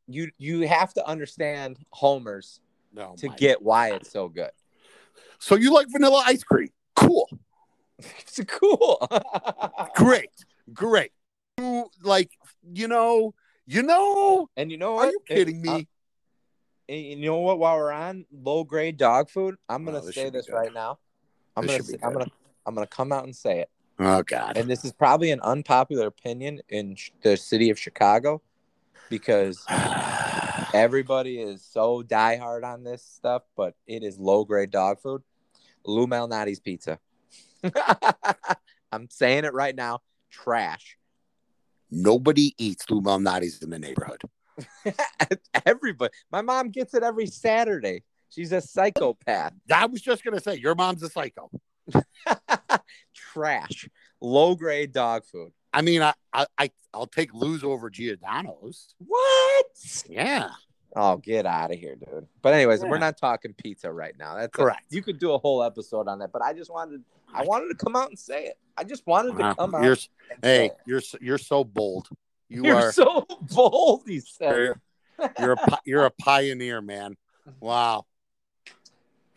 you you have to understand Homer's No, to get why it's so good. So you like vanilla ice cream? Cool, It's cool. great, great. You like, you know, you know. and you know Are you kidding Uh, me? and you know what? While we're on low grade dog food, I'm gonna Oh, this say this good. right now. I'm This gonna say, I'm gonna I'm gonna come out and say it. Oh God. And this is probably an unpopular opinion in sh- the city of Chicago because everybody is so diehard on this stuff, but it is low grade dog food. Lou Malnati's pizza. I'm saying it right now. Trash. Nobody eats Lou Malnati's in the neighborhood. Everybody. My mom gets it every Saturday. She's a psychopath. I was just gonna say your mom's a psycho. Trash. Low grade dog food. I mean, I I, I I'll take Lou's over Giordano's. What? Yeah, Oh, get out of here, dude. But anyways, Yeah. we're not talking pizza right now. That's a- correct. you could do a whole episode on that, but I just wanted I wanted to come out and say it. I just wanted to come out. You're hey, you're you're so bold. You You're are so bold, he said. you're, you're a you're a pioneer, man. Wow.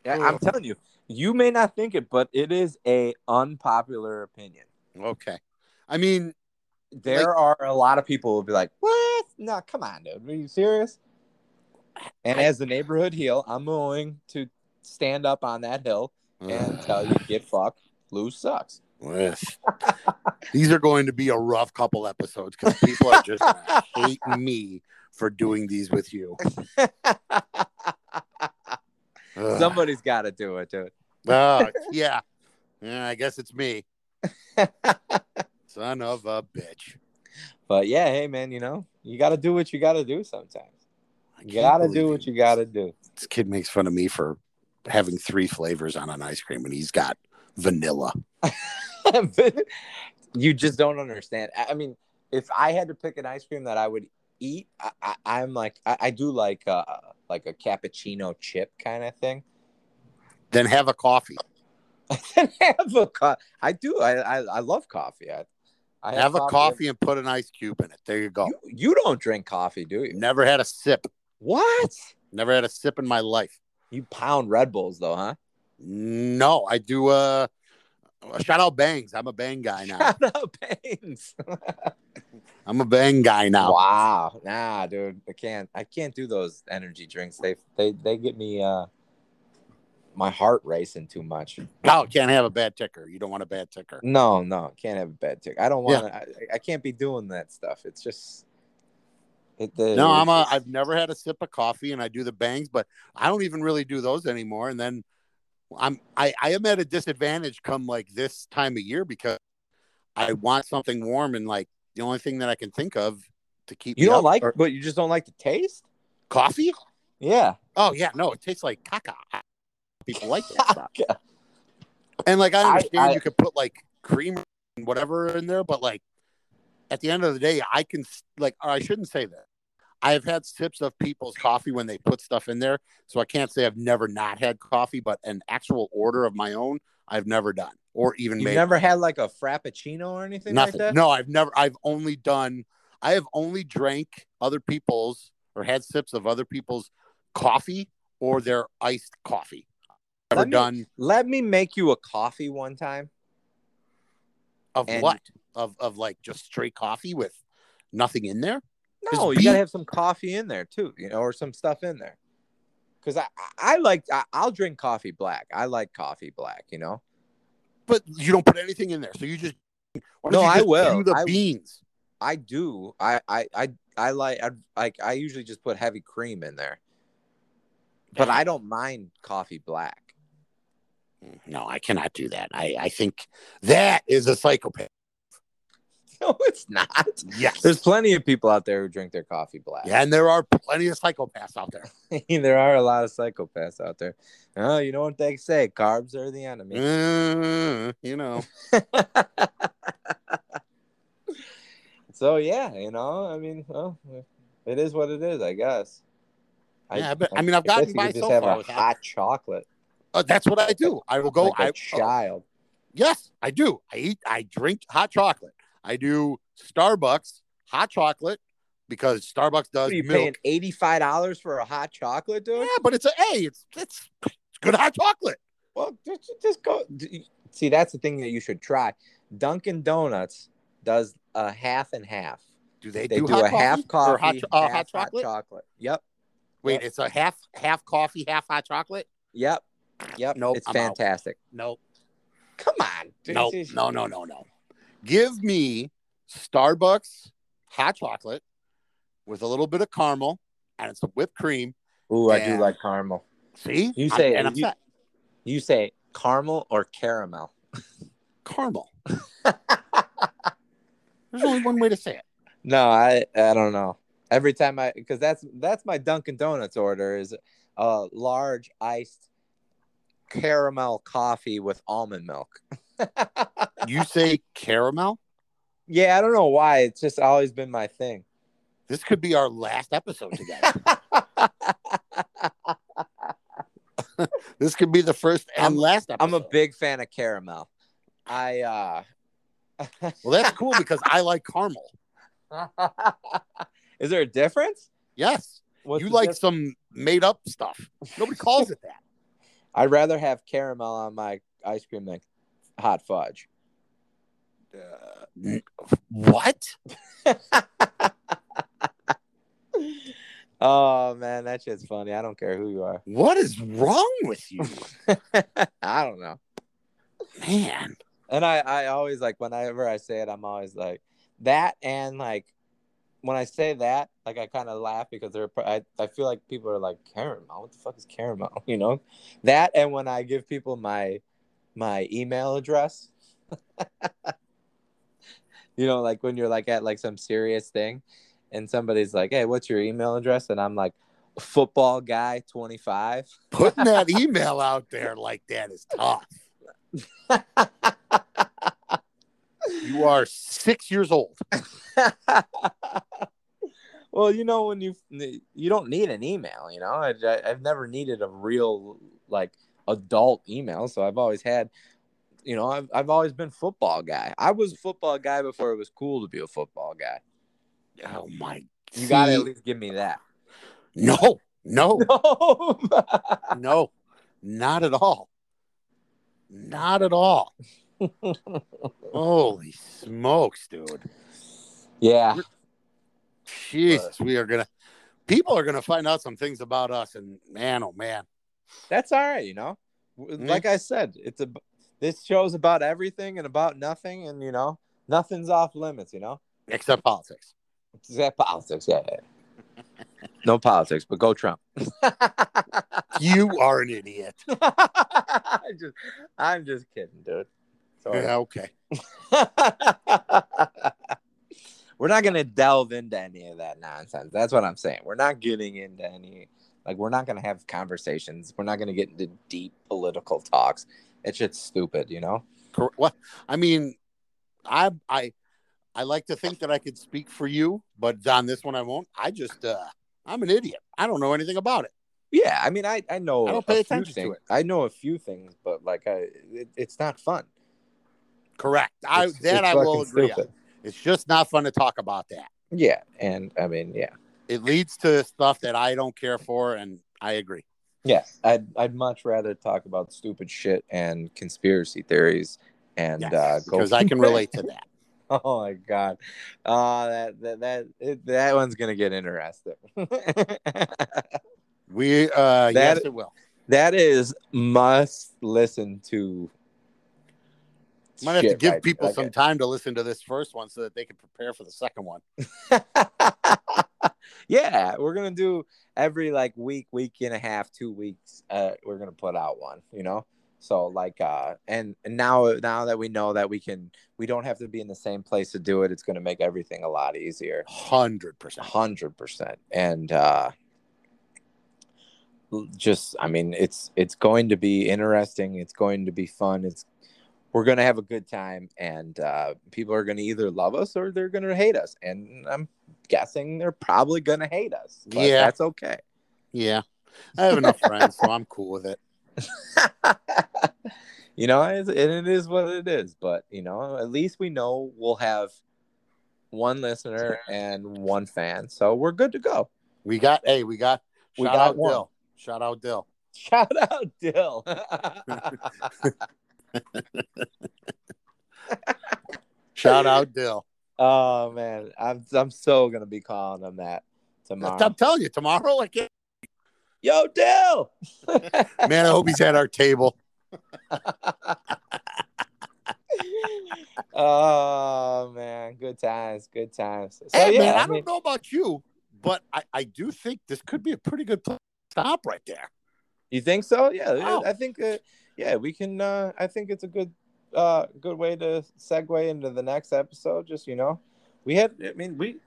Yeah, I'm telling you, you may not think it, but it is a unpopular opinion. Okay. I mean, There Like- are a lot of people who will be like, "What? No, come on, dude. Are you serious?" And I- as the neighborhood heel, I'm willing to stand up on that hill and tell you, "Get fucked. Lou sucks." with- these are going to be a rough couple episodes because people are just hate me for doing these with you. Somebody's got to do it, dude. Oh, yeah. Yeah, I guess it's me. Son of a bitch. But yeah, hey man, you know, you got to do what you got to do sometimes. You got to do what you got to do. This kid makes fun of me for having three flavors on an ice cream, and he's got vanilla. you just don't understand. I mean, if I had to pick an ice cream that I would eat, I, I, I'm like I, I do like uh like a cappuccino chip kind of thing. Then have a coffee. then have a co- I do. I, I I love coffee. I, I Have a coffee and put an ice cube in it. There you go. You, you don't drink coffee, do you? Never had a sip. What? Never had a sip in my life. You pound Red Bulls though, huh? No, I do. Uh, shout out Bangs. I'm a Bang guy now. Shout out Baines. I'm a Bang guy now. Wow. Nah, dude. I can't I can't do those energy drinks. They they they get me uh my heart racing too much. No, can't have a bad ticker. You don't want a bad ticker. No, no, can't have a bad ticker. I don't want to I, I can't be doing that stuff. It's just it, the, No, I'm a. I've never had a sip of coffee, and I do the bangs, but I don't even really do those anymore. And then I'm I I am at a disadvantage come like this time of year because I want something warm, and like the only thing that I can think of to keep you don't up like are- but you just don't like the taste? coffee. Yeah. Oh yeah, no, it tastes like caca. People like that stuff. And like I I- understand I- you could put like cream and whatever in there, but like at the end of the day, I can like or I shouldn't say that. I've had sips of people's coffee when they put stuff in there, so I can't say I've never not had coffee, but an actual order of my own, I've never done or even You've made never had like a frappuccino or anything nothing. like that? no, I've never. I've only done. I have only drank other people's or had sips of other people's coffee or their iced coffee. Me- done Let me make you a coffee one time. of and- what of of like just straight coffee with nothing in there. No, you gotta have some coffee in there too, you know, or some stuff in there. Because I, I like I, I'll drink coffee black. I like coffee black, you know. But you don't put anything in there, so you just. No, you I just will. Do the I- beans. I do. I I I, I like I, like I usually just put heavy cream in there, but I don't mind coffee black. Mm, no, I cannot do that. I I think that is a psychopath. No, it's not. Yes. There's plenty of people out there who drink their coffee black. yeah, and there are plenty of psychopaths out there. there are a lot of psychopaths out there. Oh, you know what they say? Carbs are the enemy. Mm, you know. So yeah, you know, I mean, well, it is what it is, I guess. Yeah, but, I mean, I've gotten by just so have far hot chocolate. Uh, that's what I do. I will go. like a I oh, child. yes, I do. I eat. I drink hot chocolate. I do Starbucks hot chocolate because Starbucks does What are you milk. paying eighty five dollars for a hot chocolate, dude? Yeah, but it's a hey, it's it's it's good hot chocolate. Well, just, just go. See, that's the thing that you should try. Dunkin' Donuts does a half and half. Do they, They do, do, hot a half coffee, or hot, uh, half hot chocolate? chocolate. Yep, Wait, Yep. it's a half half coffee, half hot chocolate. yep, yep. Nope, it's I'm out. fantastic. Nope. Come on, dude. No, It's- no, no, no, no. Give me Starbucks hot chocolate with a little bit of caramel and some whipped cream. Ooh, I do like caramel. See, You I'm- say- and I'm you- You say caramel or caramel? caramel. There's only one way to say it. No, I I don't know. Every time I because that's that's my Dunkin' Donuts order is a large iced caramel coffee with almond milk. You say caramel. yeah, I don't know why. It's just always been my thing. This could be our last episode together. this could be the first and I'm- last episode. I'm a big fan of caramel. I uh Well, that's cool because I like caramel. Is there a difference? Yes, What's you like diff- some made up stuff. Nobody calls it that. I'd rather have caramel on my ice cream than hot fudge. Uh, what? oh man, that shit's funny. I don't care who you are. What is wrong with you, I don't know. man? And I, I always like whenever I say it, I'm always like that, and like when I say that, like I kind of laugh because they're. I, I feel like people are like caramel. What the fuck is caramel? You know, that, and when I give people my my email address, you know, like when you're like at like some serious thing, and somebody's like, "Hey, what's your email address?" and I'm like, "Football guy 25." Putting that email out there like that is tough. You are six years old. well, you know when you you don't need an email. You know, I, I, I've never needed a real like adult email, so I've always had. You know, I've I've always been football guy. I was a football guy before it was cool to be a football guy. Oh my! You got to at least give me that. No, no, No. no, not at all. Not at all. Holy smokes, dude! yeah. Jesus, we are gonna. People are gonna find out some things about us, and man, oh man, That's all right, you know. W- mm-hmm. Like I said, it's a this show's about everything and about nothing, and you know, nothing's off limits. You know, except politics. Except politics. Yeah, yeah. no politics, but go Trump. You are an idiot. I'm just, I'm just kidding, dude. Sorry. Yeah, okay. We're not gonna delve into any of that nonsense. That's what I'm saying. We're not getting into any like we're not gonna have conversations. We're not gonna get into deep political talks. It's just stupid, you know. Well, I mean, I I I like to think that I could speak for you, but on this one I won't. I just uh I'm an idiot. I don't know anything about it. Yeah, I mean, I I know I don't pay attention to it. I know a few things, but like I, it, it's not fun. Correct. I It's- that it's I will agree on. It's just not fun to talk about that. Yeah, and I mean, yeah, It leads to stuff that I don't care for, and I agree. yeah. I'd I'd much rather talk about stupid shit and conspiracy theories and Yes, uh, because I can relate to that. Oh my god, uh, that that that it, that one's gonna get interesting. We uh That- yes, it will. that is must listen to. Might have to give right people there. some time to listen to this first one so that they can prepare for the second one. yeah, we're gonna do every like week, week and a half, two weeks. Uh, we're gonna put out one, you know. So like, uh, and, and now now that we know that we can, we don't have to be in the same place to do it. It's gonna make everything a lot easier. Hundred percent. hundred percent and uh just i mean it's it's going to be interesting it's going to be fun it's we're going to have a good time and uh people are going to either love us or they're going to hate us and i'm guessing they're probably to hate us Yeah. that's okay Yeah. I have enough friends, so I'm cool with it. you know and it is what it is but you know at least we know we'll have one listener and one fan so we're good to go We got hey, we got We shout got out one. Dill. Shout out Dill. Shout out Dill. Shout out Dill. Oh man, I'm I'm so gonna be calling him that tomorrow. I'm telling you, tomorrow I can't Yo, Dill. man, I hope he's at our table. oh man, good times, good times. So hey yeah, man, I, I don't know about you, but I, I do think this could be a pretty good stop right there. you think so? Yeah, Wow. I think uh, yeah, we can. Uh, I think it's a good uh good way to segue into the next episode. Just you know, we had. I mean, we.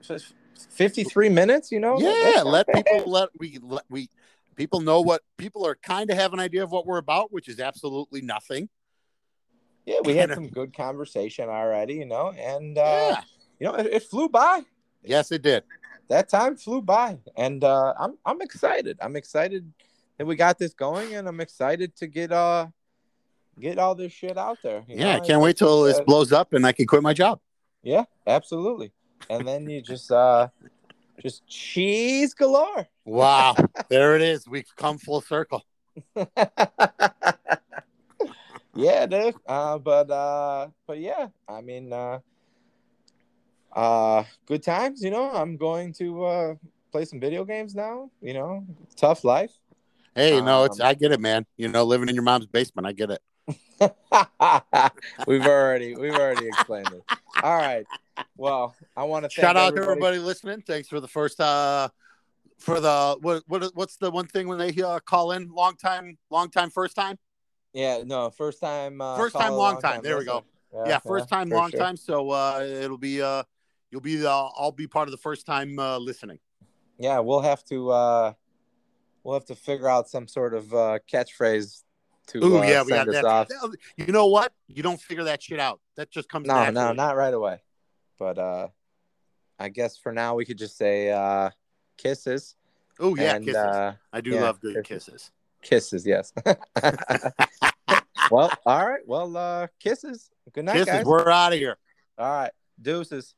53 minutes, you know? yeah, let bad. people let we let we people know what people are kind of have an idea of what we're about, which is absolutely nothing. Yeah, we had some good conversation already, you know, and uh, yeah. you know, it, it flew by. Yes, it did. That time flew by, and uh, I'm I'm excited. I'm excited that we got this going, and I'm excited to get uh get all this shit out there. Yeah, I can't wait till this uh, blows up and I can quit my job. Yeah, absolutely. And then you just uh just cheese galore. Wow, there it is. We've come full circle. yeah, dude. Uh, but uh, but yeah, I mean, uh, uh, good times. You know, I'm going to uh play some video games now. You know, tough life. Hey, no, it's Um, I get it, man. You know, living in your mom's basement, I get it. we've already we've already explained it. All right. Well, I want to Shout out to everybody listening. Thanks for the first uh for the what what what's the one thing when they uh, call in long time long time first time Yeah, no, first time. Uh, First time, caller, long time. There we go. yeah, first time long sure. time so uh it'll be uh you'll be uh, I'll be part of the first time uh, listening Yeah, we'll have to uh, we'll have to figure out some sort of uh, catchphrase to Ooh, uh, yeah, we got send us that. off. You know what? You don't figure that shit out. That just comes. No, no, not right away. But uh, I guess for now we could just say uh, kisses. Oh yeah, and, kisses. Uh, I do yeah, love good kisses. kisses. kisses, yes. well, all right. Well, uh, kisses. Good night, Kisses. guys. We're out of here. All right. Deuces.